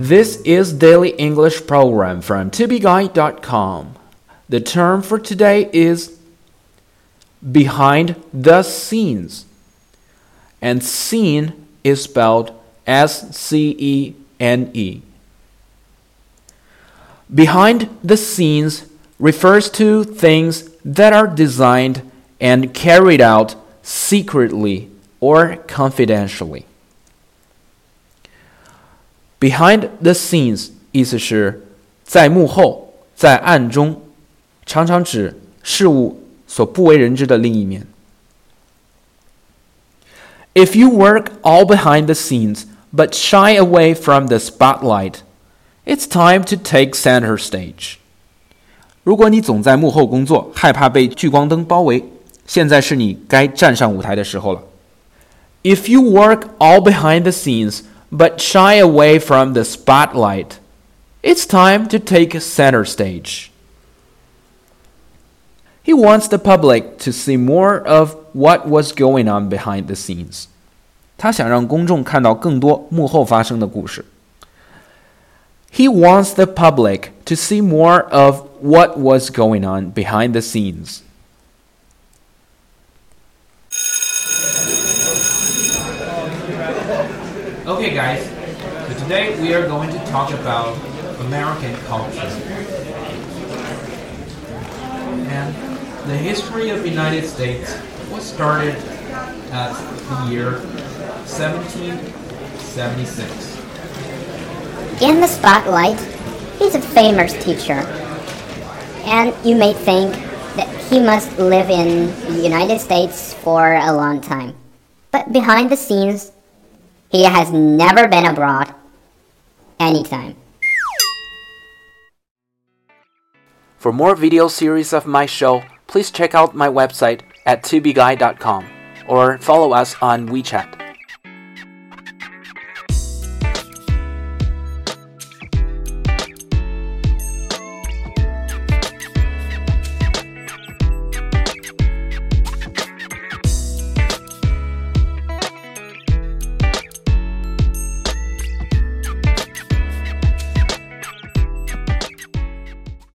This is Daily English Program from tobeguide.com. The term for today is behind the scenes. And scene is spelled S C E N E. Behind the scenes refers to things that are designed and carried out secretly or confidentially. Behind the scenes 意思是在幕后，在暗中，常常指事物所不为人知的另一面。If you work all behind the scenes but shy away from the spotlight, it's time to take center stage. 如果你总在幕后工作，害怕被聚光灯包围，现在是你该站上舞台的时候了。If you work all behind the scenes but shy away from the spotlight, it's time to take center stage. He wants the public to see more of what was going on behind the scenes. 他想让公众看到更多幕后发生的故事。He wants the public to see more of what was going on behind the scenes. Okay, guys, so today we are going to talk about American culture. And the history of the United States was started at the year 1776. In the spotlight, he's a famous teacher. And you may think that he must live in the United States for a long time. But behind the scenes, he has never been abroad anytime. For more video series of my show, please check out my website at tubeguy.com or follow us on WeChat.